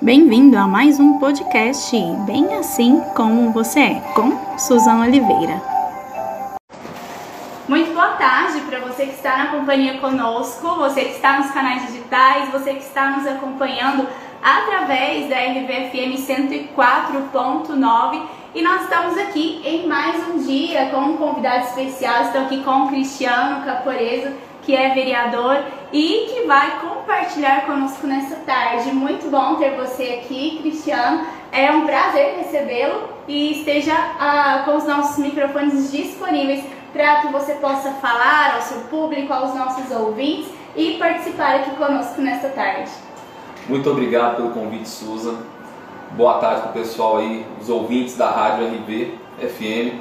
Bem-vindo a mais um podcast Bem Assim Como Você É, com Suzana Oliveira. Muito boa tarde para você que está na companhia conosco, você que está nos canais digitais, você que está nos acompanhando através da RVFM 104.9 e nós estamos aqui em mais um dia com um convidado especial. Estou aqui com o Cristiano Caporeso, que é vereador e que vai compartilhar conosco nessa tarde. Muito bom ter você aqui, Cristiano. É um prazer recebê-lo e esteja ah, com os nossos microfones disponíveis para que você possa falar ao seu público, aos nossos ouvintes e participar aqui conosco nesta tarde. Muito obrigado pelo convite, Suza. Boa tarde para o pessoal aí, os ouvintes da Rádio RV FM.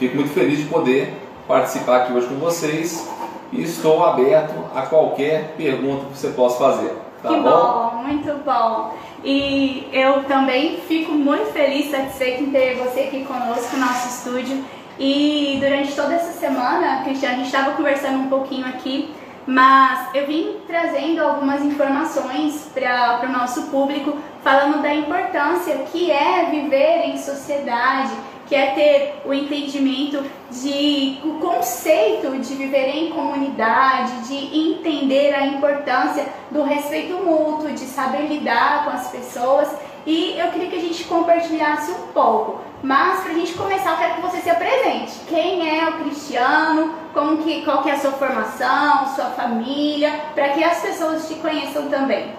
Fico muito feliz de poder participar aqui hoje com vocês e estou aberto a qualquer pergunta que você possa fazer. Tá que bom? bom, muito bom. E eu também fico muito feliz, satisfeito em ter você aqui conosco no nosso estúdio. E durante toda essa semana, Cristiano, a gente estava conversando um pouquinho aqui mas eu vim trazendo algumas informações para o nosso público, falando da importância que é viver em sociedade, que é ter o entendimento de o conceito de viver em comunidade, de entender a importância do respeito mútuo, de saber lidar com as pessoas. E eu queria que a gente compartilhasse um pouco. Mas para a gente começar, eu quero que você se apresente. Quem é o Cristiano? Como que, qual que é a sua formação, sua família, para que as pessoas te conheçam também.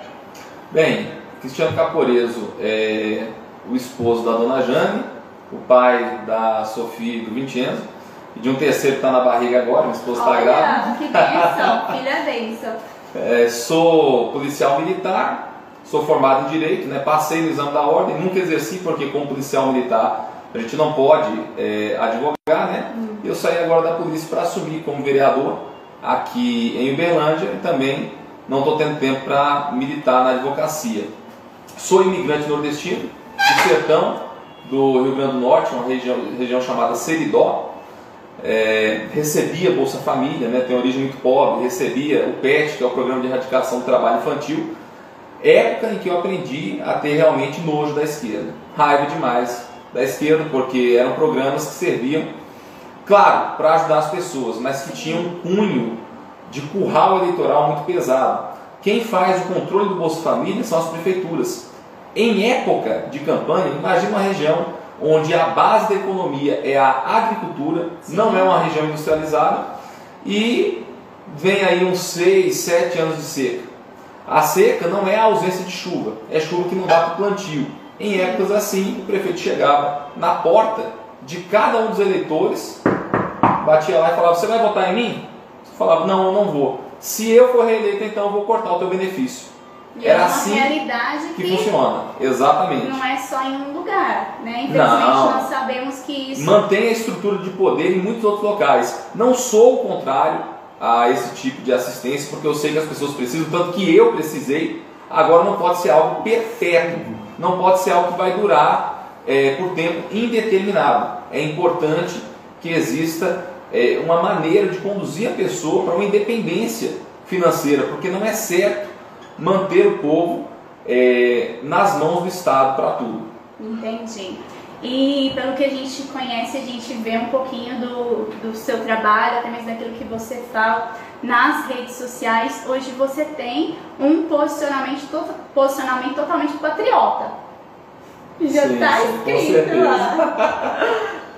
Bem, Cristiano Caporeso é o esposo da dona Jane, o pai da Sofia e do Vincenzo, e de um terceiro que está na barriga agora, minha esposa está grávida. que bênção, filha bênção. É, sou policial militar, sou formado em Direito, né, passei no exame da ordem, nunca exerci porque como policial militar a gente não pode é, advogar, né? Hum. Eu saí agora da polícia para assumir como vereador aqui em Uberlândia e também não estou tendo tempo para militar na advocacia. Sou imigrante nordestino, do sertão do Rio Grande do Norte, uma região, região chamada Seridó. É, recebia Bolsa Família, né, tem origem muito pobre, recebia o PET, que é o Programa de Erradicação do Trabalho Infantil. Época em que eu aprendi a ter realmente nojo da esquerda, raiva demais da esquerda, porque eram programas que serviam, claro, para ajudar as pessoas, mas que tinham um cunho de curral eleitoral muito pesado. Quem faz o controle do Bolsa Família são as prefeituras. Em época de campanha, imagine uma região onde a base da economia é a agricultura, Sim. não é uma região industrializada, e vem aí uns 6, 7 anos de seca. A seca não é a ausência de chuva, é chuva que não dá para o plantio. Em épocas assim, o prefeito chegava na porta de cada um dos eleitores, batia lá e falava: Você vai votar em mim? Você falava: Não, eu não vou. Se eu for reeleito, então eu vou cortar o teu benefício. E Era é uma assim realidade que, que, funciona, exatamente. Não é só em um lugar, né? Infelizmente não. nós sabemos que isso. Mantém a estrutura de poder em muitos outros locais. Não sou o contrário a esse tipo de assistência, porque eu sei que as pessoas precisam, tanto que eu precisei. Agora não pode ser algo perfeito não pode ser algo que vai durar é, por tempo indeterminado. É importante que exista é, uma maneira de conduzir a pessoa para uma independência financeira, porque não é certo manter o povo é, nas mãos do Estado para tudo. Entendi. E pelo que a gente conhece, a gente vê um pouquinho do, do seu trabalho, até mesmo daquilo que você fala nas redes sociais. Hoje você tem um posicionamento, to posicionamento totalmente patriota. Já está escrito lá.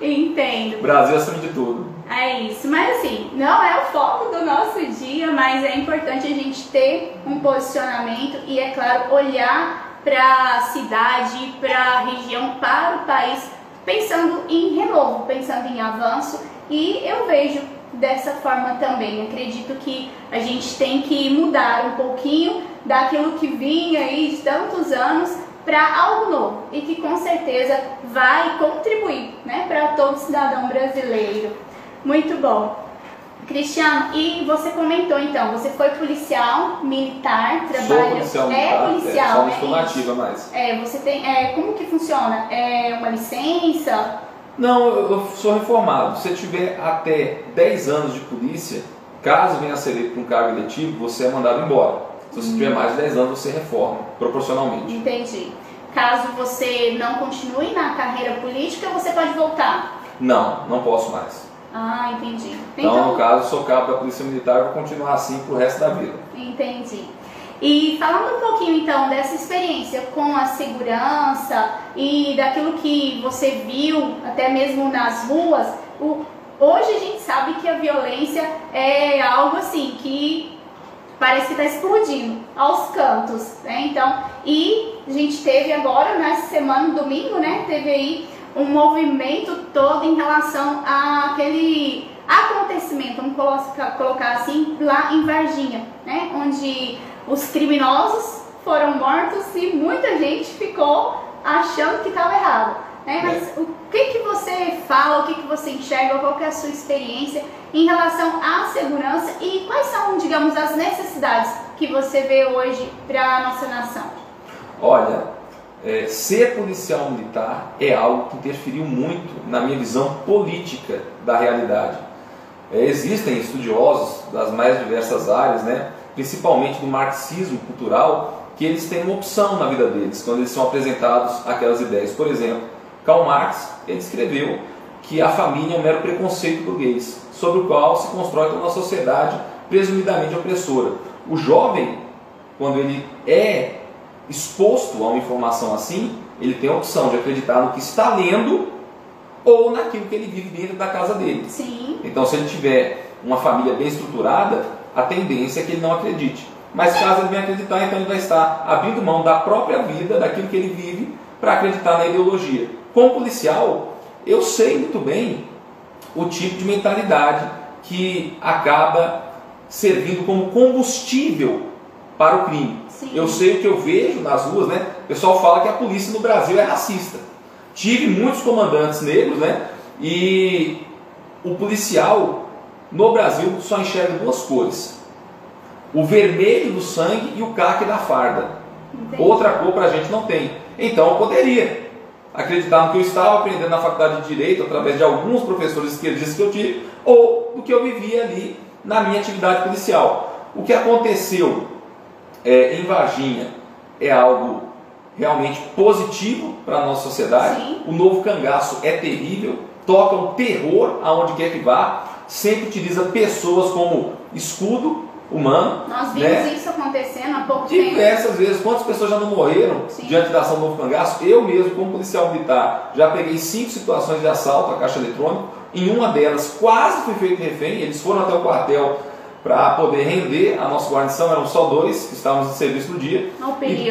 Entendo. Brasil acima de tudo. É isso, mas assim, não é o foco do nosso dia, mas é importante a gente ter um posicionamento e, é claro, olhar para a cidade, para a região, para o país, pensando em renovo, pensando em avanço. E eu vejo dessa forma também. Acredito que a gente tem que mudar um pouquinho daquilo que vinha aí de tantos anos para algo novo e que com certeza vai contribuir né, para todo cidadão brasileiro. Muito bom. Cristiano, e você comentou então, você foi policial militar, trabalha. policial é policial, é, só não estou é nativa mais. É, você tem. É, como que funciona? É uma licença? Não, eu sou reformado. Se você tiver até 10 anos de polícia, caso venha a ser eleito para um cargo eletivo, você é mandado embora. Se você tiver mais de 10 anos, você reforma proporcionalmente. Entendi. Caso você não continue na carreira política, você pode voltar? Não, não posso mais. Ah, entendi. Então, então no caso, sou cabo da Polícia Militar, vou continuar assim pro resto da vida. Entendi. E falando um pouquinho então dessa experiência com a segurança e daquilo que você viu até mesmo nas ruas, o, hoje a gente sabe que a violência é algo assim que parece que está explodindo aos cantos, né? Então, e a gente teve agora nessa semana, domingo, né? Teve aí um movimento todo em relação àquele acontecimento, vamos colocar, assim, lá em Varginha, né? Onde os criminosos foram mortos e muita gente ficou achando que estava errado. Né? Mas o que, que você fala, o que, que você enxerga, qual que é a sua experiência em relação à segurança e quais são, digamos, as necessidades que você vê hoje para a nossa nação? Olha, é, ser policial militar é algo que interferiu muito na minha visão política da realidade. É, existem estudiosos das mais diversas áreas, né, principalmente do marxismo cultural, que eles têm uma opção na vida deles quando eles são apresentados aquelas ideias. Por exemplo, Karl Marx ele escreveu que a família é um mero preconceito burguês, sobre o qual se constrói toda uma sociedade presumidamente opressora. O jovem, quando ele é exposto a uma informação assim, ele tem a opção de acreditar no que está lendo ou naquilo que ele vive dentro da casa dele. Sim. Então, se ele tiver uma família bem estruturada, a tendência é que ele não acredite. Mas caso ele venha acreditar, então ele vai estar abrindo mão da própria vida, daquilo que ele vive, para acreditar na ideologia. Como policial, eu sei muito bem o tipo de mentalidade que acaba servindo como combustível para o crime. Sim. Eu sei o que eu vejo nas ruas, né? O pessoal fala que a polícia no Brasil é racista. Tive muitos comandantes negros, né? E o policial no Brasil só enxerga duas cores: o vermelho do sangue e o caque da farda. Entendi. Outra cor para a gente não tem. Então eu poderia acreditar no que eu estava aprendendo na faculdade de Direito, através de alguns professores esquerdistas que eu tive, ou do que eu vivia ali na minha atividade policial. O que aconteceu é, em Varginha é algo realmente positivo para a nossa sociedade. Sim. O novo cangaço é terrível, toca um terror aonde quer que vá, sempre utiliza pessoas como escudo humano. Nós vimos né? isso acontecendo há pouco tempo. Diversas vezes, quantas pessoas já não morreram Sim. diante da ação do novo cangaço? Eu mesmo, como policial militar, já peguei cinco situações de assalto à caixa eletrônica. Em uma delas, quase fui feito refém. Eles foram até o quartel para poder render a nossa guarnição. Eram só dois que estávamos em serviço no dia.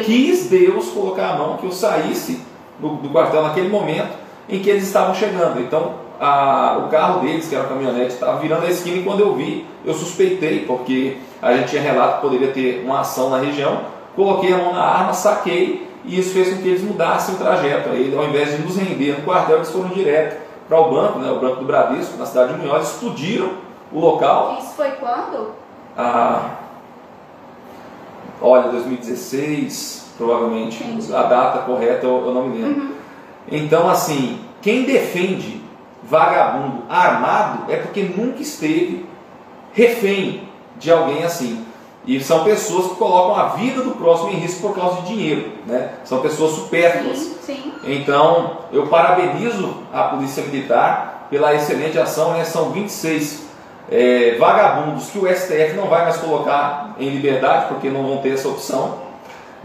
E quis Deus colocar a mão que eu saísse do, do quartel naquele momento em que eles estavam chegando. Então, a- o carro deles, que era uma caminhonete, estava virando a esquina e quando eu vi, eu suspeitei, porque a gente tinha relato que poderia ter uma ação na região. Coloquei a mão na arma, saquei e isso fez com que eles mudassem o trajeto. Aí, ao invés de nos render no quartel, eles foram direto para o banco, né, o Banco do Bradesco, na cidade de Munhoz, explodiram o local. Isso foi quando? Ah, olha, 2016, provavelmente. Entendi. A data correta eu, não me lembro. Uhum. Então, assim, quem defende vagabundo armado é porque nunca esteve refém de alguém assim. E são pessoas que colocam a vida do próximo em risco por causa de dinheiro, né? São pessoas supérfluas. Sim, sim. Então, eu parabenizo a Polícia Militar pela excelente ação, né? São 26 é, vagabundos que o STF não vai mais colocar em liberdade, porque não vão ter essa opção.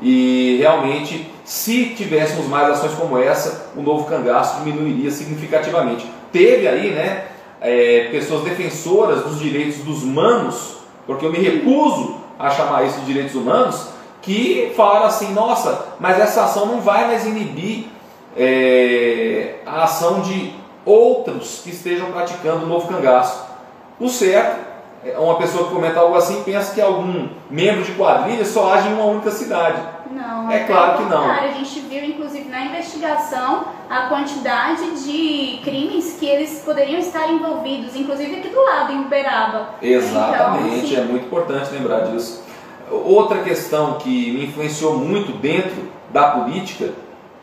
E realmente, se tivéssemos mais ações como essa, o novo cangaço diminuiria significativamente. Teve aí, né, é, pessoas defensoras dos direitos dos humanos, porque eu me recuso a chamar isso de direitos humanos, que falaram assim: nossa, mas essa ação não vai mais inibir é, a ação de outros que estejam praticando o novo cangaço. O certo, é, uma pessoa que comenta algo assim pensa que algum membro de quadrilha só age em uma única cidade. Não, É claro que não. A gente viu, inclusive, na investigação, a quantidade de crimes que eles poderiam estar envolvidos, inclusive aqui do lado, em Uberaba. Exatamente, Então, é muito importante lembrar disso. Outra questão que me influenciou muito dentro da política,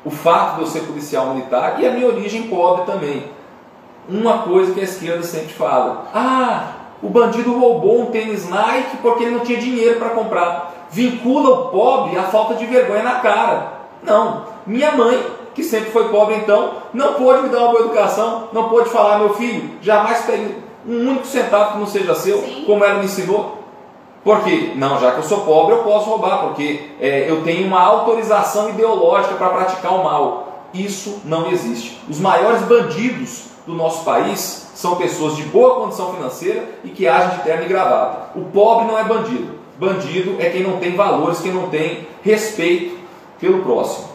o fato de eu ser policial militar e a minha origem pobre também. Uma coisa que a esquerda sempre fala: ah, o bandido roubou um tênis Nike porque ele não tinha dinheiro para comprar. vincula o pobre à falta de vergonha na cara. Não. Minha mãe, que sempre foi pobre então, não pôde me dar uma boa educação, não pôde falar, meu filho, jamais pegue um único centavo que não seja seu, Sim. como ela me ensinou. Porque, não, já que eu sou pobre, eu posso roubar, porque é, eu tenho uma autorização ideológica para praticar o mal. Isso não existe. Os maiores bandidos do nosso país são pessoas de boa condição financeira e que agem de terno e gravata. O pobre não é bandido. Bandido é quem não tem valores, quem não tem respeito pelo próximo.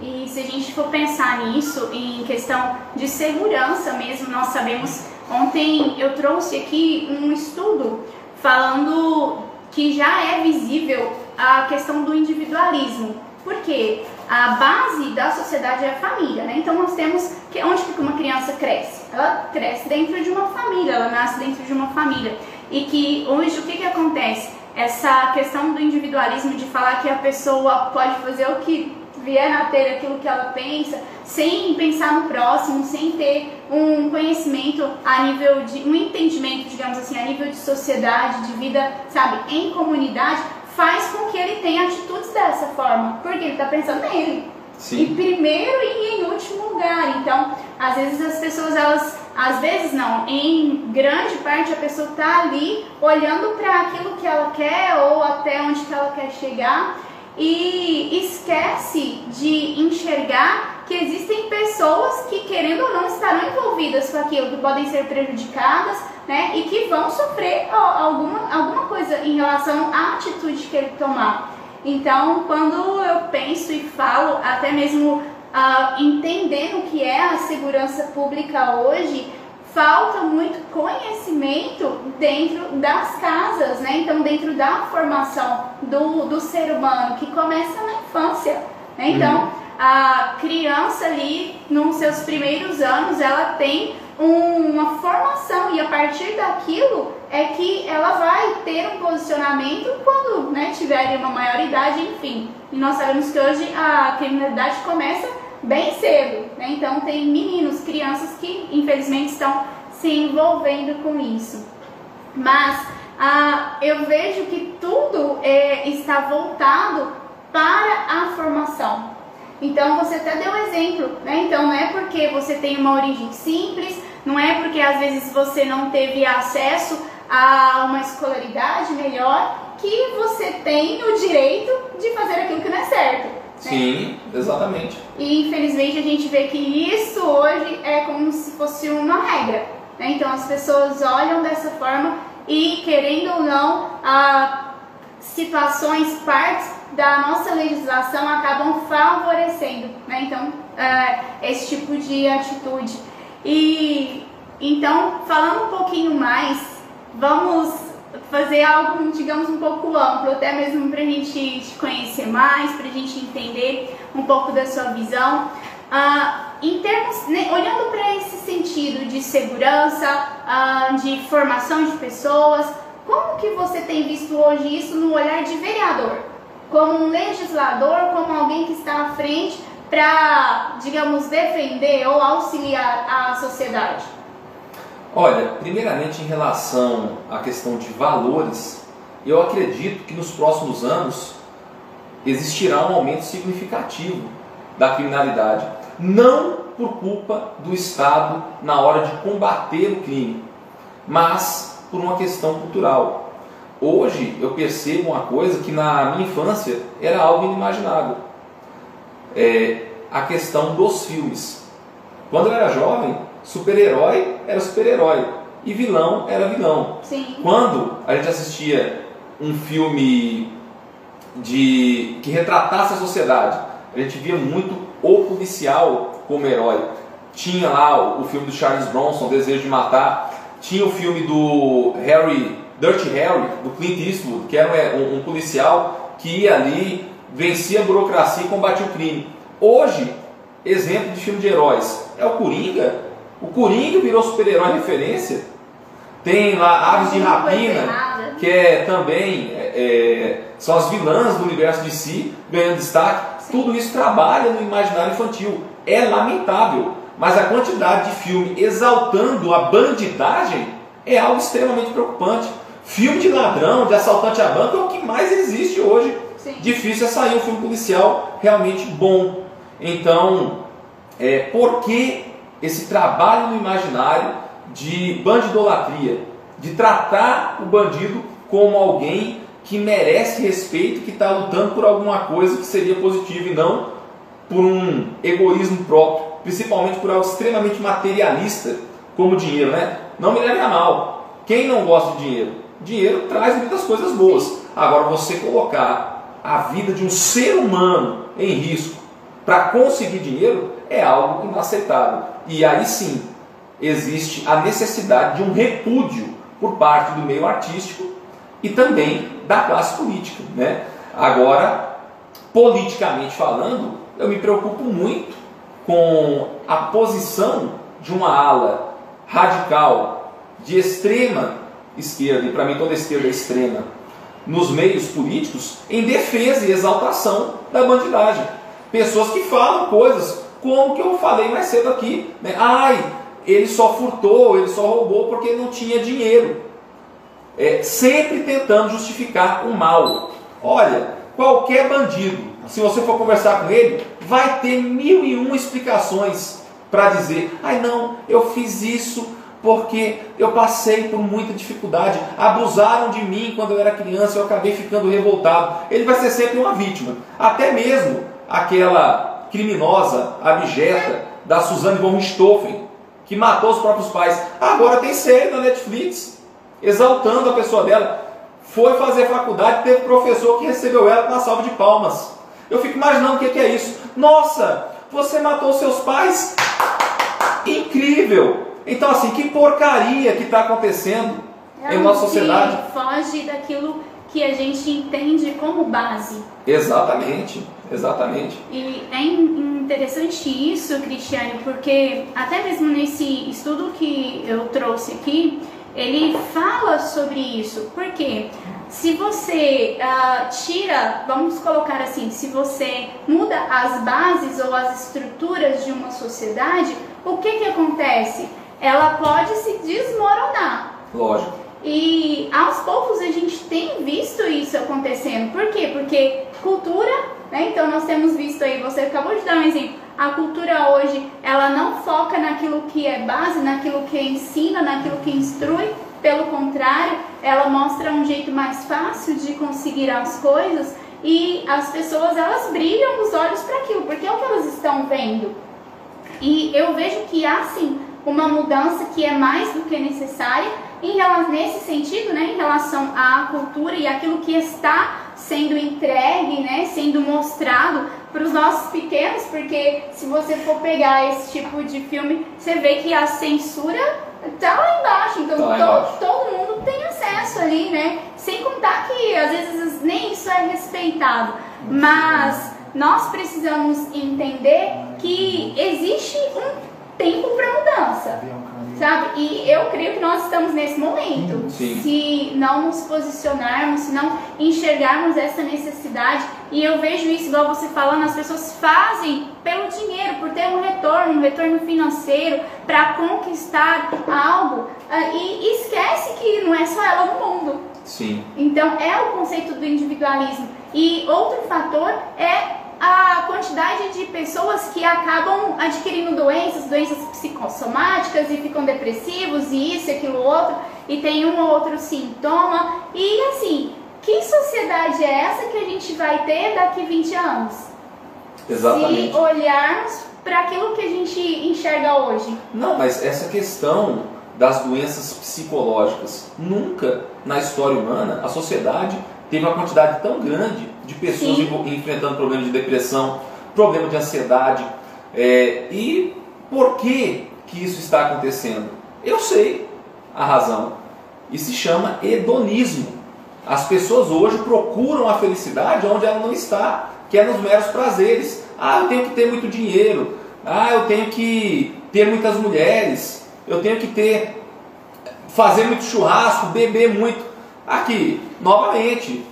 E se a gente for pensar nisso, em questão de segurança mesmo, nós sabemos. Ontem eu trouxe aqui um estudo falando que já é visível a questão do individualismo. Por quê? A base da sociedade é a família, né? Então nós temos que onde que uma criança cresce? Ela cresce dentro de uma família, ela nasce dentro de uma família. E que hoje o que, que acontece? Essa questão do individualismo de falar que a pessoa pode fazer o que vier na telha aquilo que ela pensa, sem pensar no próximo, sem ter um conhecimento a nível de um entendimento, digamos assim, a nível de sociedade, de vida, sabe, em comunidade, faz com que ele tenha atitudes dessa forma, porque ele está pensando nele. Sim. Em primeiro e em último lugar. Então, às vezes as pessoas, elas, às vezes não, em grande parte a pessoa está ali olhando para aquilo que ela quer ou até onde que ela quer chegar e esquece de enxergar que existem pessoas que, querendo ou não, estarão envolvidas com aquilo, que podem ser prejudicadas, né, e que vão sofrer alguma, alguma coisa em relação à atitude que ele tomar. Então, quando eu penso e falo, até mesmo uh, entendendo o que é a segurança pública hoje, falta muito conhecimento dentro das casas, né? Então, dentro da formação do, do ser humano, que começa na infância. Né? Então, uhum. A criança ali, nos seus primeiros anos, ela tem um, uma formação e a partir daquilo é que ela vai ter um posicionamento quando né, tiver uma maioridade, enfim. E nós sabemos que hoje a criminalidade começa bem cedo, né? Então tem meninos, crianças que infelizmente estão se envolvendo com isso. Mas ah, eu vejo que tudo é, está voltado para a formação. Então você até deu exemplo, né? Então não é porque você tem uma origem simples, não é porque às vezes você não teve acesso a uma escolaridade melhor que você tem o direito de fazer aquilo que não é certo. Sim, exatamente. E infelizmente a gente vê que isso hoje é como se fosse uma regra. Né? Então as pessoas olham dessa forma e, querendo ou não, a situações, partes da nossa legislação acabam favorecendo, né? Então, é, esse tipo de atitude. E então, falando um pouquinho mais, vamos fazer algo, digamos, um pouco amplo, até mesmo para a gente te conhecer mais, para a gente entender um pouco da sua visão. Ah, em termos, né, olhando para esse sentido de segurança, ah, de formação de pessoas, como que você tem visto hoje isso no olhar de vereador? Como um legislador, como alguém que está à frente para, digamos, defender ou auxiliar a sociedade? Olha, primeiramente em relação à questão de valores, eu acredito que nos próximos anos existirá um aumento significativo da criminalidade, não por culpa do Estado na hora de combater o crime, mas por uma questão cultural. Hoje eu percebo uma coisa que na minha infância era algo inimaginável. É a questão dos filmes. Quando eu era jovem, super-herói era super-herói e vilão era vilão. Sim. Quando a gente assistia um filme de que retratasse a sociedade, a gente via muito o policial como herói. Tinha lá o, filme do Charles Bronson, Desejo de Matar. Tinha o filme do Harry, Dirty Harry, do Clint Eastwood, que era um, um policial que ia ali, vencia a burocracia e combatia o crime. Hoje, exemplo de filme de heróis, é o Coringa. O Coringa virou super-herói referência. Tem lá Aves de Rapina, que é também é, é, são as vilãs do universo de si, ganhando destaque. Sim. Tudo isso trabalha no imaginário infantil. É lamentável, mas a quantidade de filme exaltando a bandidagem é algo extremamente preocupante. Filme de ladrão, de assaltante a banco é o que mais existe hoje. Sim. Difícil é sair um filme policial realmente bom. Então, é, por que esse trabalho no imaginário de bandidolatria? De tratar o bandido como alguém que merece respeito, que está lutando por alguma coisa que seria positiva e não por um egoísmo próprio, principalmente por algo extremamente materialista como dinheiro, né? Não me leve a mal. Quem não gosta de dinheiro? Dinheiro traz muitas coisas boas. Agora, você colocar a vida de um ser humano em risco para conseguir dinheiro é algo inaceitável. E aí sim existe a necessidade de um repúdio por parte do meio artístico e também da classe política. Né? Agora, politicamente falando, eu me preocupo muito com a posição de uma ala radical de extrema esquerda, e para mim toda esquerda é extrema, nos meios políticos, em defesa e exaltação da bandidagem. Pessoas que falam coisas como que eu falei mais cedo aqui. Né? Ai, ele só furtou, ele só roubou porque não tinha dinheiro. É, sempre tentando justificar o mal. Olha, qualquer bandido, se você for conversar com ele, vai ter mil e uma explicações para dizer: ai não, eu fiz isso porque eu passei por muita dificuldade, abusaram de mim quando eu era criança, eu acabei ficando revoltado. Ele vai ser sempre uma vítima. Até mesmo aquela criminosa abjeta da Suzanne von Richthofen, que matou os próprios pais. Agora tem série na Netflix, exaltando a pessoa dela. Foi fazer faculdade, teve professor que recebeu ela com uma salva de palmas. Eu fico imaginando o que é isso. Nossa, você matou seus pais? Incrível! Então, assim, que porcaria que está acontecendo É em nossa sociedade. Foge daquilo que a gente entende como base. Exatamente, exatamente. E é in- interessante isso, Cristiane, porque até mesmo nesse estudo que eu trouxe aqui, ele fala sobre isso. Por quê? Se você ah, tira, vamos colocar assim, se você muda as bases ou as estruturas de uma sociedade, o que, que acontece? Ela pode se desmoronar. Lógico. E aos poucos a gente tem visto isso acontecendo. Por quê? Porque cultura, né? Então nós temos visto aí, você acabou de dar um exemplo. A cultura hoje, ela não foca naquilo que é base, naquilo que ensina, naquilo que instrui. Pelo contrário, ela mostra um jeito mais fácil de conseguir as coisas e as pessoas elas brilham os olhos para aquilo, porque é o que elas estão vendo. E eu vejo que há sim uma mudança que é mais do que necessária em relação, nesse sentido, né, em relação à cultura e aquilo que está sendo entregue, né, sendo mostrado para os nossos pequenos, porque se você for pegar esse tipo de filme, você vê que a censura tá lá embaixo, então Tá lá embaixo. todo mundo tem acesso ali, né? Sem contar que às vezes nem isso é respeitado. Mas nós precisamos entender que existe um tempo para mudança, sabe? E eu creio que nós estamos nesse momento. Sim. Se não nos posicionarmos, se não enxergarmos essa necessidade, e eu vejo isso igual você falando, as pessoas fazem pelo dinheiro, por ter um retorno, um retorno financeiro, para conquistar algo, ah, e esquece que não é só ela no mundo. Sim. Então é o conceito do individualismo. E outro fator é a quantidade de pessoas que acabam adquirindo doenças, doenças psicossomáticas e ficam depressivos e isso aquilo outro e tem um ou outro sintoma. E assim, que sociedade é essa que a gente vai ter daqui 20 anos? Exatamente. Se olharmos para aquilo que a gente enxerga hoje. Não, mas essa questão das doenças psicológicas, nunca na história humana a sociedade teve uma quantidade tão grande de pessoas Sim. enfrentando problemas de depressão, problema de ansiedade. É, e por que, que isso está acontecendo? Eu sei a razão. E se chama hedonismo. As pessoas hoje procuram a felicidade onde ela não está, que é nos meros prazeres. Ah, eu tenho que ter muito dinheiro. Ah, eu tenho que ter muitas mulheres. Eu tenho que ter fazer muito churrasco, beber muito. Aqui, novamente,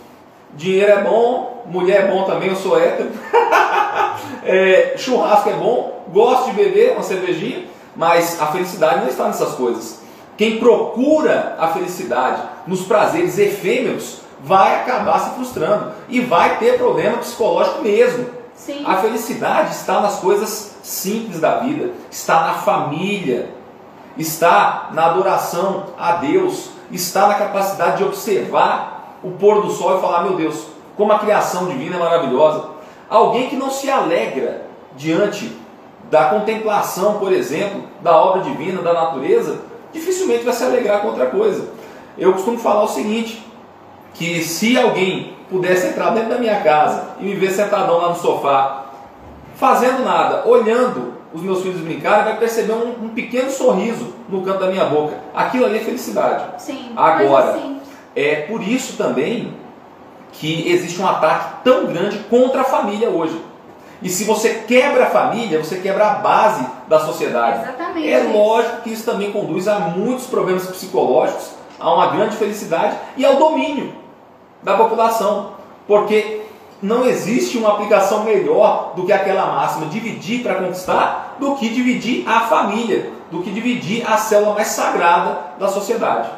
dinheiro é bom, mulher é bom também, eu sou hétero. É, churrasco é bom, gosto de beber uma cervejinha, mas a felicidade não está nessas coisas. Quem procura a felicidade nos prazeres efêmeros vai acabar se frustrando e vai ter problema psicológico mesmo. Sim. A felicidade está nas coisas simples da vida, está na família, está na adoração a Deus, está na capacidade de observar o pôr do sol e falar: meu Deus, como a criação divina é maravilhosa. Alguém que não se alegra diante da contemplação, por exemplo, da obra divina, da natureza, dificilmente vai se alegrar com outra coisa. Eu costumo falar o seguinte: que se alguém pudesse entrar dentro da minha casa e me ver sentadão lá no sofá, fazendo nada, olhando os meus filhos brincarem, vai perceber um, um pequeno sorriso no canto da minha boca. Aquilo ali é felicidade. Sim. Agora, Assim. É por isso também que existe um ataque tão grande contra a família hoje. E se você quebra a família, você quebra a base da sociedade. Exatamente. É lógico que isso também conduz a muitos problemas psicológicos, a uma grande felicidade e ao domínio da população. Porque não existe uma aplicação melhor do que aquela máxima dividir para conquistar do que dividir a família, do que dividir a célula mais sagrada da sociedade.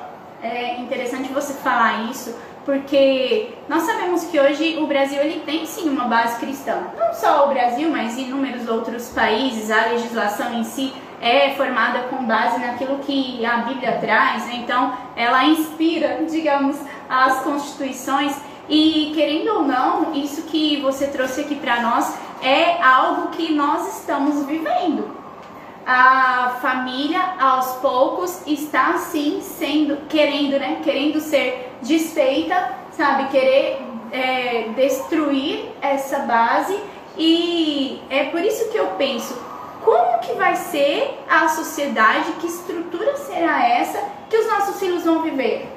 É interessante você falar isso, porque nós sabemos que hoje o Brasil ele tem sim uma base cristã. Não só o Brasil, mas inúmeros outros países, a legislação em si é formada com base naquilo que a Bíblia traz, né? então ela inspira, digamos, as constituições e querendo ou não, isso que você trouxe aqui para nós é algo que nós estamos vivendo. A família, aos poucos, está sim sendo, querendo, né? Querendo ser desfeita, sabe? Querer é, destruir essa base. E é por isso que eu penso, como que vai ser a sociedade, que estrutura será essa que os nossos filhos vão viver?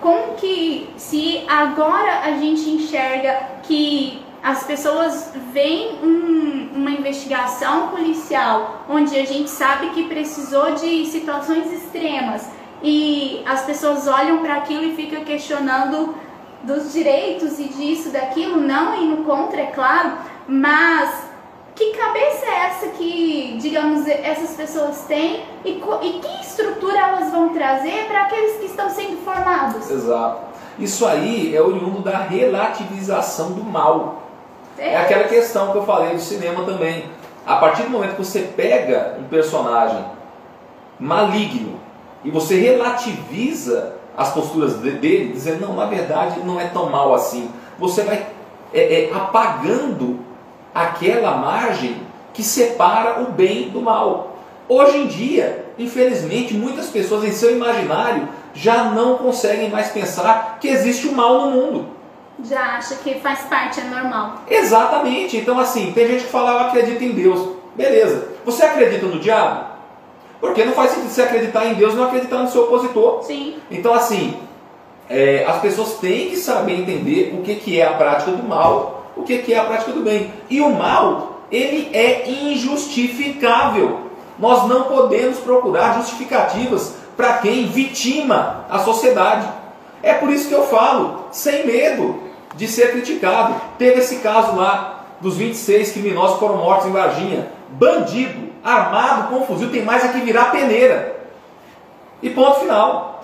Como que, se agora a gente enxerga que as pessoas veem um, uma investigação policial onde a gente sabe que precisou de situações extremas e as pessoas olham para aquilo e ficam questionando dos direitos e disso, daquilo, não indo contra, é claro, mas que cabeça é essa que, digamos, essas pessoas têm e, e que estrutura elas vão trazer para aqueles que estão sendo formados? Exato. Isso aí é oriundo da relativização do mal. É. é aquela questão que eu falei do cinema também. A partir do momento que você pega um personagem maligno e você relativiza as posturas dele, dizendo, não, na verdade não é tão mal assim, você vai é, é, apagando aquela margem que separa o bem do mal. Hoje em dia, infelizmente, muitas pessoas em seu imaginário já não conseguem mais pensar que existe o mal no mundo. Já acha que faz parte, é normal. Exatamente. Então, assim, tem gente que fala, eu acredito em Deus. Beleza. Você acredita no diabo? Porque não faz sentido você acreditar em Deus e não acreditar no seu opositor. Sim. Então, assim, é, as pessoas têm que saber entender o que, que é a prática do mal o que é a prática do bem. E o mal, ele é injustificável. Nós não podemos procurar justificativas para quem vitima a sociedade. É por isso que eu falo, sem medo de ser criticado. Teve esse caso lá dos 26 criminosos que foram mortos em Varginha. Bandido, armado com fuzil, tem mais é que virar peneira. E ponto final.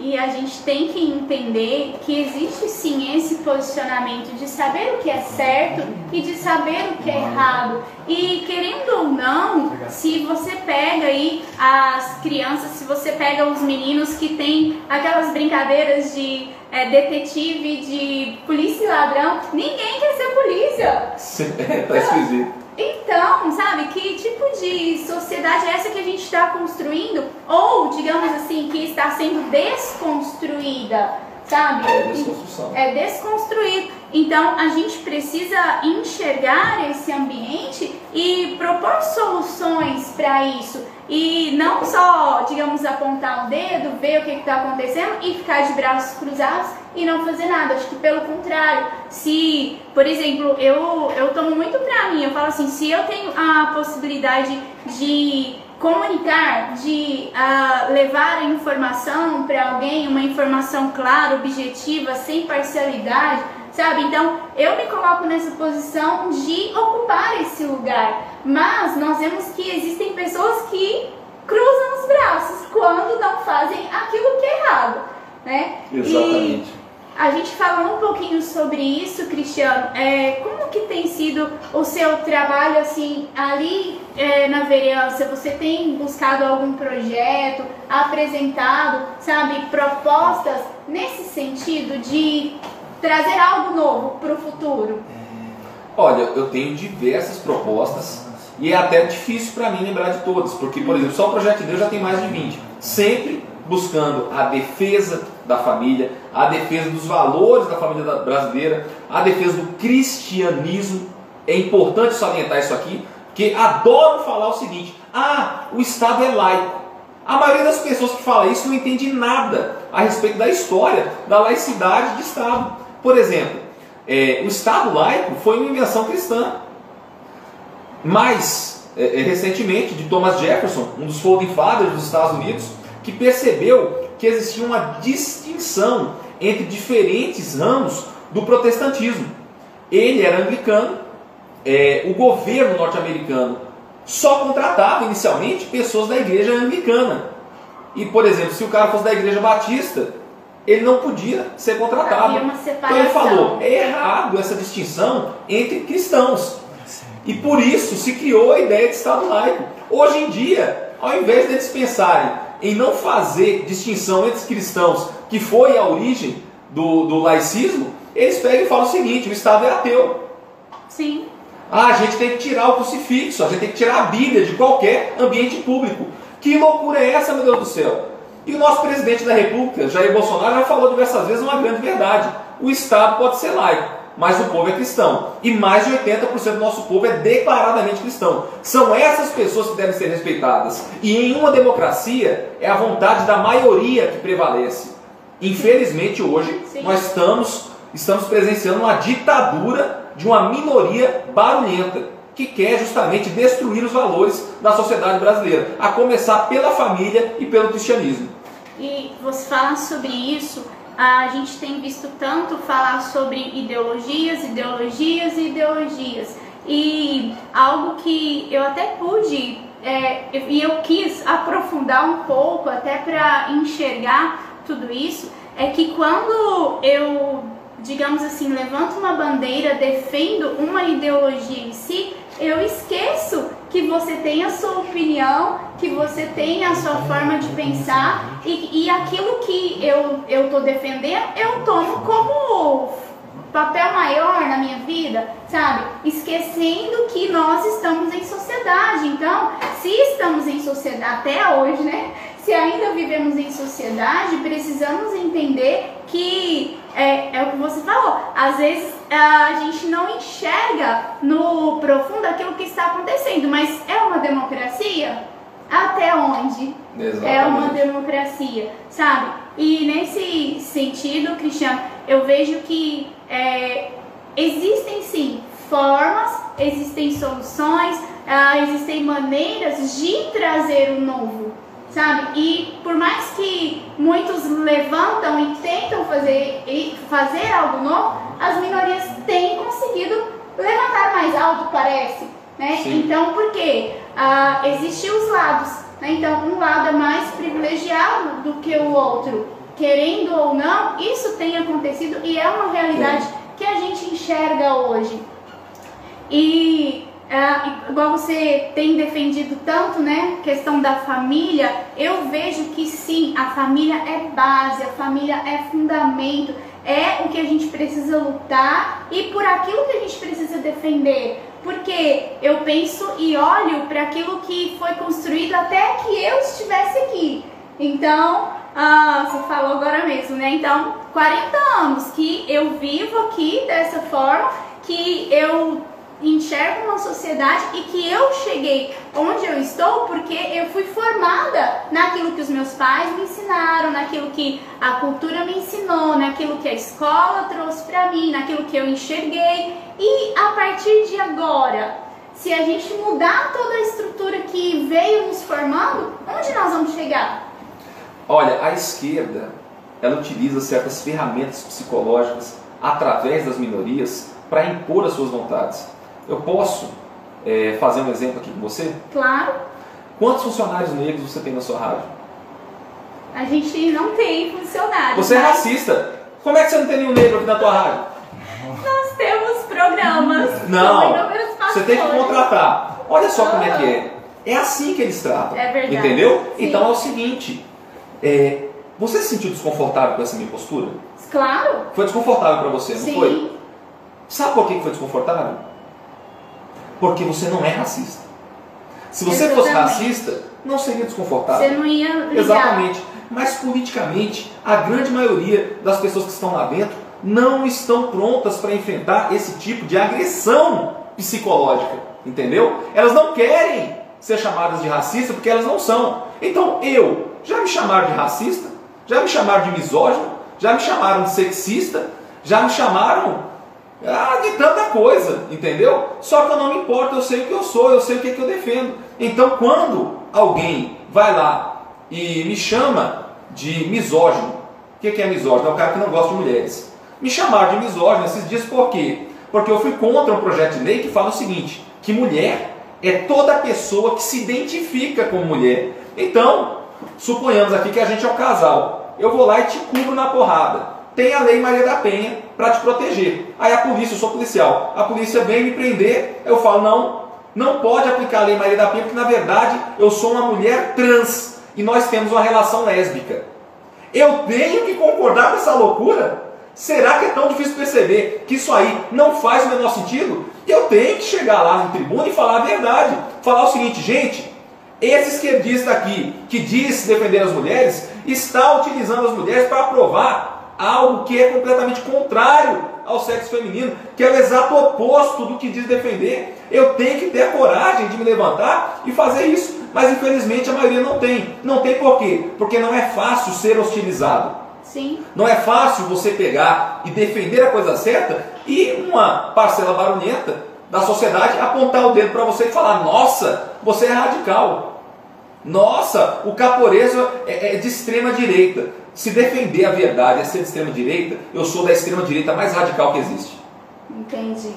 E a gente tem que entender que existe sim esse posicionamento de saber o que é certo e de saber o que é errado. E querendo ou não, se você pega aí as crianças, se você pega os meninos que tem aquelas brincadeiras de é, detetive, de polícia e ladrão, ninguém quer ser polícia. tá esquisito. Então, sabe, que tipo de sociedade é essa que a gente está construindo? Ou, digamos assim, que está sendo desconstruída, sabe? É desconstrução. É desconstruído. Então, a gente precisa enxergar esse ambiente e propor soluções para isso. E não só, digamos, apontar o dedo, ver o que está acontecendo e ficar de braços cruzados e não fazer nada. Acho que pelo contrário, se, por exemplo, eu, eu tomo muito pra mim, eu falo assim, se eu tenho a possibilidade de comunicar, de uh, levar a informação para alguém, uma informação clara, objetiva, sem parcialidade, sabe? Então eu me coloco nessa posição de ocupar esse lugar. Mas nós vemos que existem pessoas que cruzam os braços quando não fazem aquilo que é errado, né? Exatamente. E a gente falou um pouquinho sobre isso, Cristiano. É, como que tem sido o seu trabalho assim ali é, na vereança? Você tem buscado algum projeto, apresentado, sabe, propostas nesse sentido de trazer algo novo para o futuro? Olha, eu tenho diversas propostas e é até difícil para mim lembrar de todas, porque, por exemplo, só o Projeto de Deus já tem mais de 20. Sempre buscando a defesa da família, a defesa dos valores da família brasileira, a defesa do cristianismo. É importante salientar isso aqui, porque adoro falar o seguinte: ah, o Estado é laico. A maioria das pessoas que fala isso não entende nada a respeito da história da laicidade de Estado. Por exemplo, é, o Estado laico foi uma invenção cristã. Mas, é, é recentemente, de Thomas Jefferson, um dos founding fathers dos Estados Unidos, que percebeu que existia uma distinção entre diferentes ramos do protestantismo. Ele era anglicano, é, o governo norte-americano só contratava inicialmente pessoas da igreja anglicana. E, por exemplo, se o cara fosse da igreja batista, ele não podia ser contratado. Então ele falou: é errado essa distinção entre cristãos. E por isso se criou a ideia de Estado laico. Hoje em dia, ao invés deles pensarem em não fazer distinção entre os cristãos, que foi a origem do, do laicismo, eles pegam e falam o seguinte: o Estado é ateu. Sim. Ah, a gente tem que tirar o crucifixo, a gente tem que tirar a Bíblia de qualquer ambiente público. Que loucura é essa, meu Deus do céu? E o nosso presidente da República, Jair Bolsonaro, já falou diversas vezes uma grande verdade: o Estado pode ser laico, mas o povo é cristão. E mais de 80% do nosso povo é declaradamente cristão. São essas pessoas que devem ser respeitadas. E em uma democracia é a vontade da maioria que prevalece. Infelizmente hoje Sim. nós estamos, estamos presenciando uma ditadura de uma minoria barulhenta que quer justamente destruir os valores da sociedade brasileira, a começar pela família e pelo cristianismo. E você fala sobre isso, a gente tem visto tanto falar sobre ideologias, ideologias e ideologias. E algo que eu até pude é, e eu quis aprofundar um pouco até para enxergar tudo isso, é que quando eu, digamos assim, levanto uma bandeira, defendo uma ideologia em si, eu esqueço que você tem a sua opinião, que você tem a sua forma de pensar e, e aquilo que eu estou defendendo, eu tomo como papel maior na minha vida, sabe? Esquecendo que nós estamos em sociedade. Então, se estamos em sociedade até hoje, né? Se ainda vivemos em sociedade, precisamos entender que é, é o que você falou. Às vezes a gente não enxerga no profundo aquilo que está acontecendo, mas é uma democracia? Até onde Exatamente. é uma democracia, sabe? E nesse sentido, Cristiano, eu vejo que é, existem sim formas, existem soluções, ah, existem maneiras de trazer o novo, sabe? E por mais que muitos levantam e tentam fazer, fazer algo novo, as minorias têm conseguido levantar mais alto, parece. Né? Então, por quê? Ah, existem os lados. Né? Então, um lado é mais privilegiado do que o outro. Querendo ou não, isso tem acontecido e é uma realidade que a gente enxerga hoje. E é, igual você tem defendido tanto, né, questão da família, eu vejo que sim, a família é base, a família é fundamento, é o que a gente precisa lutar e por aquilo que a gente precisa defender. Porque eu penso e olho para aquilo que foi construído até que eu estivesse aqui. Então, ah, você falou agora mesmo, né? Então, 40 anos que eu vivo aqui dessa forma, que eu enxergo uma sociedade e que eu cheguei onde eu estou porque eu fui formada naquilo que os meus pais me ensinaram, naquilo que a cultura me ensinou, naquilo que a escola trouxe para mim, naquilo que eu enxerguei. E a partir de agora, se a gente mudar toda a estrutura que veio nos formando, onde nós vamos chegar? Olha, a esquerda, ela utiliza certas ferramentas psicológicas através das minorias para impor as suas vontades. Eu posso é, fazer um exemplo aqui com você? Claro. Quantos funcionários negros você tem na sua rádio? A gente não tem funcionários. Você é mas racista. Como é que você não tem nenhum negro aqui na tua rádio? Nós temos programas. Não, você tem que contratar. Olha só como é que é. É assim que eles tratam. É verdade. Entendeu? Sim. Então é o seguinte: é, você se sentiu desconfortável com essa minha postura? Claro. Foi desconfortável para você, não Sim. foi? Sabe por que foi desconfortável? Porque você não é racista. Se você fosse Exatamente. racista, não seria desconfortável. Você não ia ligar. Exatamente. Mas politicamente, a grande maioria das pessoas que estão lá dentro não estão prontas para enfrentar esse tipo de agressão psicológica. Entendeu? Elas não querem ser chamadas de racista porque elas não são. Então eu, já me chamaram de racista, já me chamaram de misógino, já me chamaram de sexista, já me chamaram ah, de tanta coisa, entendeu? Só que eu não me importo, eu sei o que eu sou, eu sei o que, que eu defendo. Então, quando alguém vai lá e me chama de misógino, o que, é misógino? É o cara que não gosta de mulheres. Me chamaram de misógino esses dias por quê? Porque eu fui contra um projeto de lei que fala o seguinte: que mulher é toda pessoa que se identifica como mulher. Então, suponhamos aqui que a gente é um casal. Eu vou lá e te cubro na porrada tem a lei Maria da Penha para te proteger. Aí a polícia, eu sou policial, a polícia vem me prender, eu falo, não, não pode aplicar a lei Maria da Penha, porque na verdade eu sou uma mulher trans e nós temos uma relação lésbica. Eu tenho que concordar com essa loucura? Será que é tão difícil perceber que isso aí não faz o menor sentido? Eu tenho que chegar lá no tribuna e falar a verdade. Falar o seguinte, gente, esse esquerdista aqui, que diz defender as mulheres, está utilizando as mulheres para provar algo que é completamente contrário ao sexo feminino, que é o exato oposto do que diz defender. Eu tenho que ter a coragem de me levantar e fazer isso. Mas infelizmente a maioria não tem. Não tem por quê? Porque não é fácil ser hostilizado. Sim. Não é fácil você pegar e defender a coisa certa e uma parcela barulhenta da sociedade apontar o dedo para você e falar: nossa, você é radical. Nossa, o caporeso é, é de extrema direita. Se defender a verdade é ser de extrema direita, eu sou da extrema direita mais radical que existe. Entendi.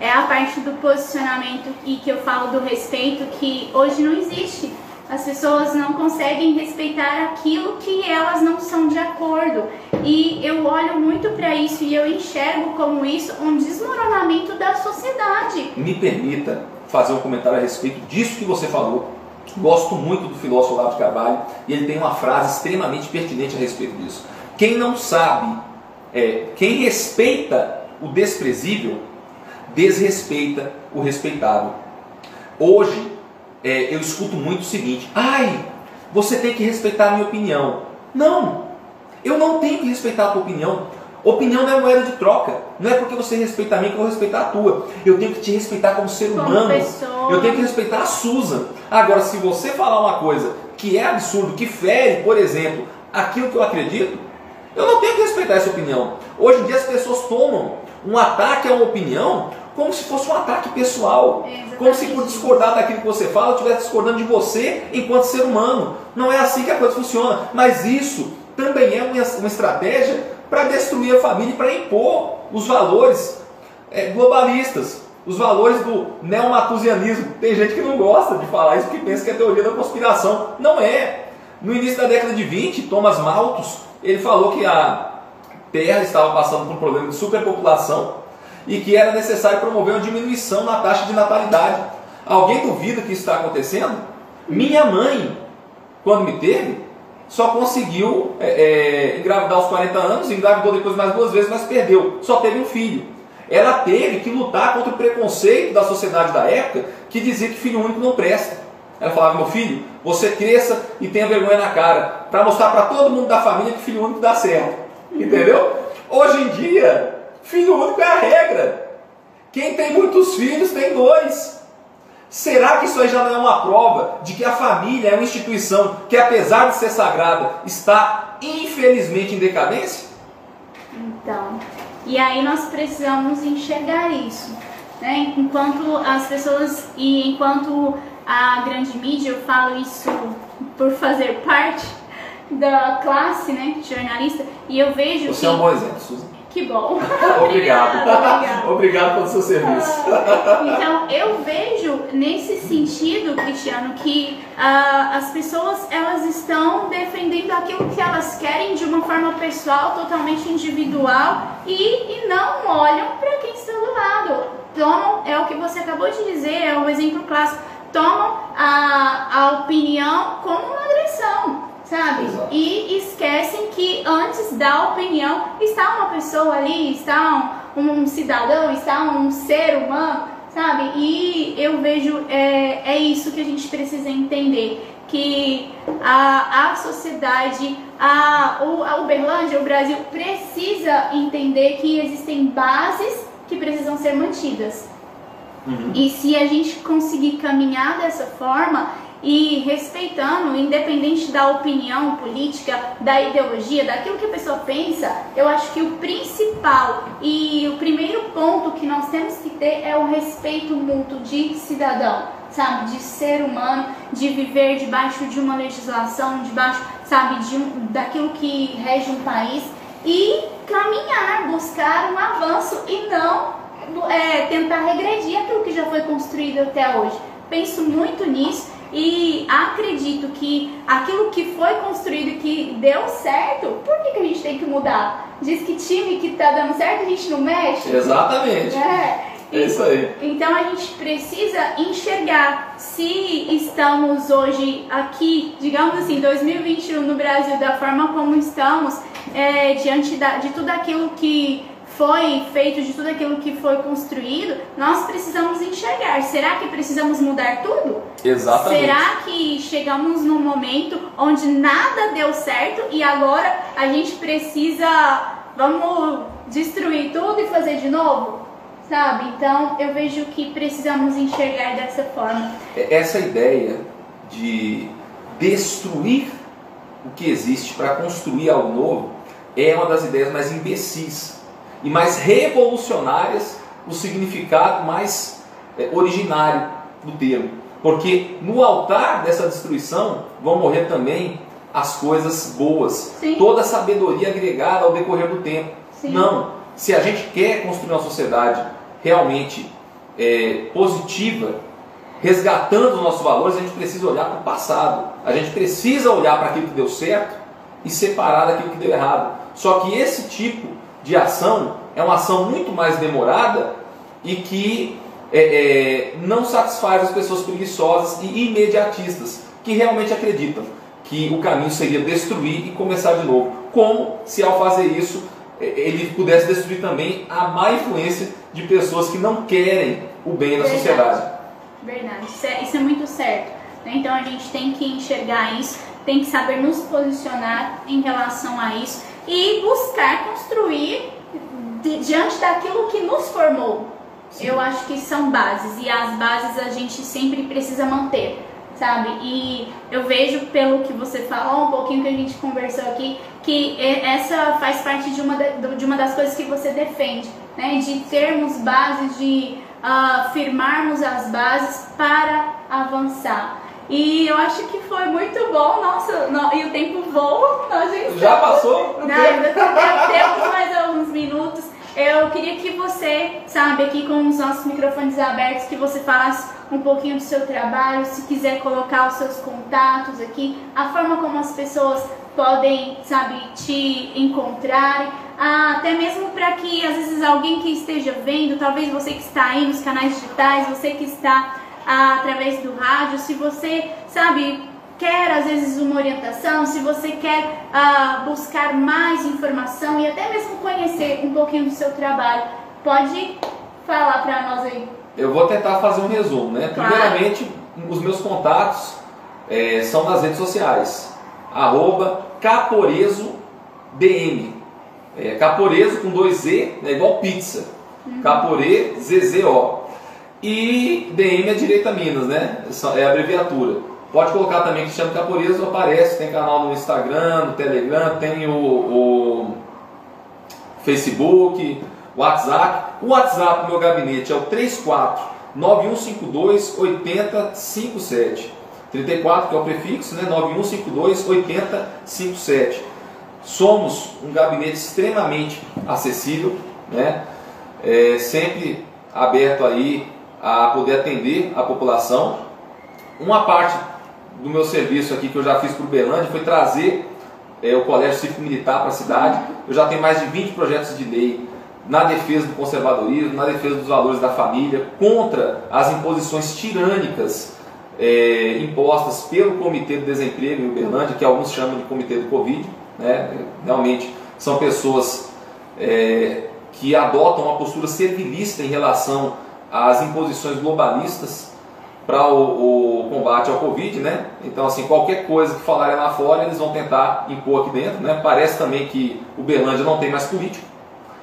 É a parte do posicionamento e que eu falo do respeito que hoje não existe. As pessoas não conseguem respeitar aquilo que elas não são de acordo. E eu olho muito para isso e eu enxergo como isso um desmoronamento da sociedade. Me permita fazer um comentário a respeito disso que você falou. Gosto muito do filósofo Olavo de Carvalho e ele tem uma frase extremamente pertinente a respeito disso. Quem não sabe, é, quem respeita o desprezível, desrespeita o respeitável. Hoje, é, eu escuto muito o seguinte: ai, você tem que respeitar a minha opinião. Não, eu não tenho que respeitar a tua opinião. Opinião não é moeda de troca. Não é porque você respeita a mim que eu vou respeitar a tua. Eu tenho que te respeitar como ser Como humano. pessoa. Eu tenho que respeitar a Susan. Agora, se você falar uma coisa que é absurdo, que fere, por exemplo, aquilo que eu acredito, eu não tenho que respeitar essa opinião. Hoje em dia as pessoas tomam um ataque a uma opinião como se fosse um ataque pessoal. É, como se por discordar daquilo que você fala, eu estivesse discordando de você enquanto ser humano. Não é assim que a coisa funciona. Mas isso também é uma, uma estratégia para destruir a família e para impor os valores é, globalistas, os valores do neomatusianismo. Tem gente que não gosta de falar isso porque pensa que é teoria da conspiração. Não é. No início da década de 20, Thomas Malthus, ele falou que a Terra estava passando por um problema de superpopulação e que era necessário promover uma diminuição na taxa de natalidade. Alguém duvida que isso está acontecendo? Minha mãe, quando me teve, só conseguiu é, é, engravidar aos 40 anos, engravidou depois mais duas vezes, mas perdeu. Só teve um filho. Ela teve que lutar contra o preconceito da sociedade da época que dizia que filho único não presta. Ela falava, meu filho, você cresça e tenha vergonha na cara, para mostrar para todo mundo da família que filho único dá certo. Entendeu? Hoje em dia, filho único é a regra. Quem tem muitos filhos tem dois. Será que isso aí já não é uma prova de que a família é uma instituição que, apesar de ser sagrada, está infelizmente em decadência? Então, e aí nós precisamos enxergar isso, né? Enquanto as pessoas e enquanto a grande mídia, eu falo isso por fazer parte da classe, né, jornalista, e eu vejo Você que é um bom exemplo, Susan. Que bom. Obrigado. Obrigada. Obrigado pelo seu serviço. Então, eu vejo nesse sentido, Cristiano, que ah, as pessoas elas estão defendendo aquilo que elas querem de uma forma pessoal, totalmente individual e, e não olham para quem está do lado. Tomam, é o que você acabou de dizer, é um exemplo clássico, tomam a, a opinião como uma agressão sabe? Exato. E esquecem que antes da opinião está uma pessoa ali, está um, um cidadão, está um ser humano, sabe? E eu vejo, é, é isso que a gente precisa entender. Que a, a sociedade, a, o, a Uberlândia, o Brasil, precisa entender que existem bases que precisam ser mantidas. Uhum. E se a gente conseguir caminhar dessa forma e respeitando, independente da opinião política, da ideologia, daquilo que a pessoa pensa, eu acho que o principal e o primeiro ponto que nós temos que ter é o respeito mútuo de cidadão, sabe, de ser humano, de viver debaixo de uma legislação, debaixo, sabe, de um, daquilo que rege um país e caminhar, buscar um avanço e não é, tentar regredir aquilo que já foi construído até hoje. Penso muito nisso e acredito que aquilo que foi construído e que deu certo, por que, que a gente tem que mudar? Diz que time que tá dando certo a gente não mexe? Exatamente. É. É isso aí. Então a gente precisa enxergar se estamos hoje aqui, digamos assim, 2021 no Brasil, da forma como estamos, é, diante da, de tudo aquilo que foi feito, de tudo aquilo que foi construído, nós precisamos enxergar. Será que precisamos mudar tudo? Exatamente. Será que chegamos num momento onde nada deu certo e agora a gente precisa, vamos destruir tudo e fazer de novo? Sabe? Então eu vejo que precisamos enxergar dessa forma. Essa ideia de destruir o que existe para construir algo novo é uma das ideias mais imbecis e mais revolucionárias o significado mais é, originário do termo. Porque no altar dessa destruição vão morrer também as coisas boas, Sim. toda a sabedoria agregada ao decorrer do tempo. Sim. Não, se a gente quer construir uma sociedade realmente é, positiva, resgatando os nossos valores, a gente precisa olhar para o passado. A gente precisa olhar para aquilo que deu certo e separar daquilo que deu errado. Só que esse tipo de ação é uma ação muito mais demorada e que é, é, não satisfaz as pessoas preguiçosas e imediatistas que realmente acreditam que o caminho seria destruir e começar de novo. Como se ao fazer isso é, ele pudesse destruir também a má influência de pessoas que não querem o bem da sociedade. Verdade, isso é, isso é muito certo. né? Então a gente tem que enxergar isso, tem que saber nos posicionar em relação a isso e buscar construir di- diante daquilo que nos formou. Eu acho que são bases e as bases a gente sempre precisa manter, sabe? E eu vejo pelo que você falou, um pouquinho que a gente conversou aqui, que essa faz parte de uma, de uma das coisas que você defende, né? De termos bases, de ah, firmarmos as bases para avançar. E eu acho que foi muito bom, nossa, no- e o tempo voa, nós já estamos- Já passou? não, ainda tem- temos mais alguns minutos. Eu queria que você, sabe, aqui com os nossos microfones abertos, que você falasse um pouquinho do seu trabalho, se quiser colocar os seus contatos aqui, a forma como as pessoas podem, sabe, te encontrarem, ah, até mesmo para que às vezes alguém que esteja vendo, talvez você que está aí nos canais digitais, você que está através do rádio, se você, sabe, quer às vezes uma orientação, se você quer ah, buscar mais informação e até mesmo conhecer um pouquinho do seu trabalho, pode falar para nós aí. Eu vou tentar fazer um resumo, né? Claro. Primeiramente, os meus contatos eh, são nas redes sociais. Arroba Caporezo DM. É, Caporezo com dois Z, né, igual pizza. Capore ZZO. E DM é Direita Minas, né? É a abreviatura. Pode colocar também Cristiano Caporezo, aparece. Tem canal no Instagram, no Telegram, tem o- o Facebook, WhatsApp. O WhatsApp do meu gabinete é o 34 9152 8057. 34 que é o prefixo, né? 9152 8057. somos um gabinete extremamente acessível, né? É, sempre aberto aí a poder atender a população. Uma parte do meu serviço aqui que eu já fiz para o Berlândia foi trazer é, o Colégio Cívico Militar para a cidade. Eu já tenho mais de 20 projetos de lei na defesa do conservadorismo, na defesa dos valores da família, contra as imposições tirânicas é, impostas pelo Comitê do Desemprego em Uberlândia, que alguns chamam de Comitê do Covid. Né? Realmente são pessoas é, que adotam uma postura servilista em relação às imposições globalistas para o, o, combate ao Covid, né? Então, assim, qualquer coisa que falarem lá fora, eles vão tentar impor aqui dentro, né? Parece também que o Berlândia não tem mais político,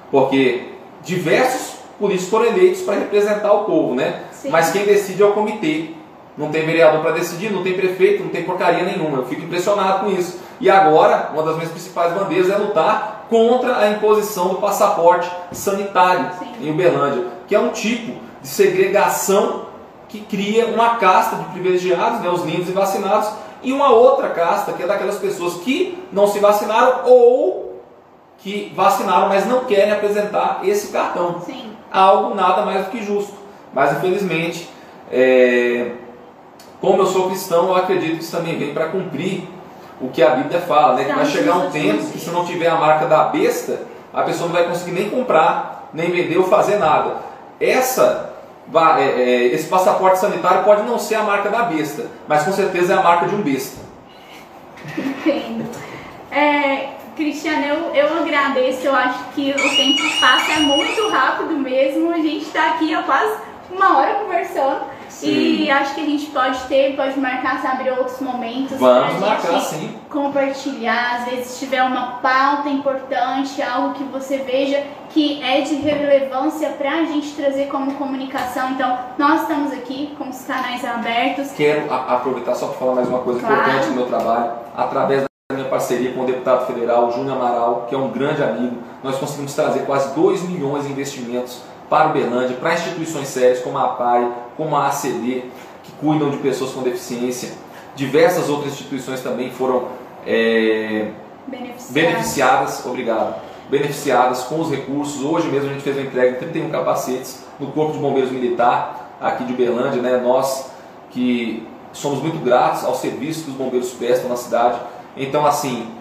porque diversos políticos foram eleitos para representar o povo, né? Sim. Mas quem decide é o comitê. Não tem vereador para decidir, não tem prefeito, não tem porcaria nenhuma. Eu fico impressionado com isso. E agora, uma das minhas principais bandeiras é lutar contra a imposição do passaporte sanitário Sim. em Uberlândia, que é um tipo de segregação que cria uma casta de privilegiados, né, os lindos e vacinados, e uma outra casta que é daquelas pessoas que não se vacinaram ou que vacinaram, mas não querem apresentar esse cartão. Sim. Algo nada mais do que justo. Mas infelizmente, é... como eu sou cristão, eu acredito que isso também vem para cumprir o que a Bíblia fala, né? Que vai chegar um tempo que se não tiver a marca da besta, a pessoa não vai conseguir nem comprar, nem vender ou fazer nada. Essa é, é, esse passaporte sanitário pode não ser a marca da besta, mas com certeza é a marca de um besta. Entendo. É, Cristiano, eu, eu agradeço, eu acho que o tempo passa muito rápido mesmo. A gente está aqui há quase uma hora conversando. Sim. E acho que a gente pode ter, pode marcar, sabe, outros momentos. Vamos marcar, sim. Compartilhar, às vezes tiver uma pauta importante, algo que você veja que é de relevância para a gente trazer como comunicação. Então, nós estamos aqui com os canais abertos. Quero aproveitar só para falar mais uma coisa claro. importante do meu trabalho. Através da minha parceria com o deputado federal Júnior Amaral, que é um grande amigo, nós conseguimos trazer quase 2 milhões de investimentos para Uberlândia, para instituições sérias como a APAI, como a ACD, que cuidam de pessoas com deficiência. Diversas outras instituições também foram é, beneficiadas. beneficiadas, obrigado, beneficiadas com os recursos. Hoje mesmo a gente fez uma entrega de 31 capacetes no Corpo de Bombeiros Militar, aqui de Uberlândia, né? nós que somos muito gratos ao serviço que os bombeiros prestam na cidade. Então, assim,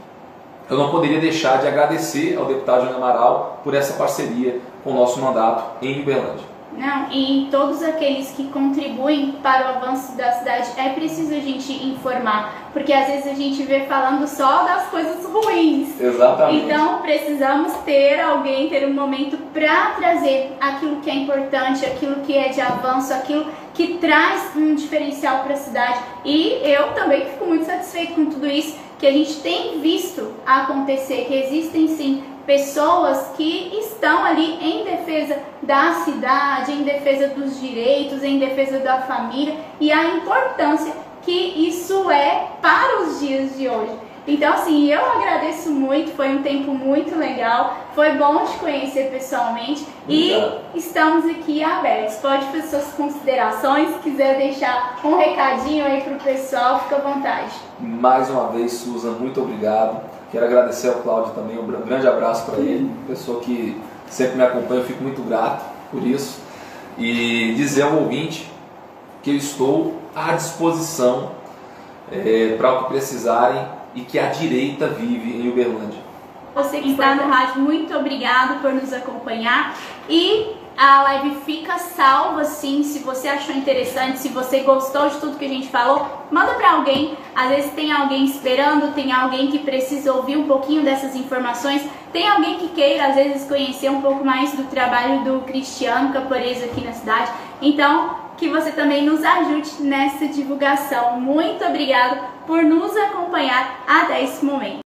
eu não poderia deixar de agradecer ao deputado Jânio Amaral por essa parceria com o nosso mandato em Uberlândia. Não, e todos aqueles que contribuem para o avanço da cidade, é preciso a gente informar, porque às vezes a gente vê falando só das coisas ruins. Exatamente. Então precisamos ter alguém, ter um momento para trazer aquilo que é importante, aquilo que é de avanço, aquilo que traz um diferencial para a cidade. E eu também fico muito satisfeito com tudo isso que a gente tem visto acontecer, que existem sim pessoas que estão ali em defesa da cidade, em defesa dos direitos, em defesa da família e a importância que isso é para os dias de hoje. Então, assim, eu agradeço muito, foi um tempo muito legal, foi bom te conhecer pessoalmente e estamos aqui abertos. Pode fazer suas considerações, se quiser deixar um recadinho aí para o pessoal, fica à vontade. Mais uma vez, Susan, muito obrigado. Quero agradecer ao Cláudio também, um grande abraço para ele, pessoa que sempre me acompanha, eu fico muito grato por isso. E dizer ao ouvinte que eu estou à disposição é, para o que precisarem e que a direita vive em Uberlândia. Você que está no rádio, muito obrigado por nos acompanhar e a live fica salva sim, se você achou interessante, se você gostou de tudo que a gente falou, manda para alguém. Às vezes tem alguém esperando, tem alguém que precisa ouvir um pouquinho dessas informações, tem alguém que queira às vezes conhecer um pouco mais do trabalho do Cristiano Caporeso aqui na cidade. Então, que você também nos ajude nessa divulgação. Muito obrigado por nos acompanhar até esse momento.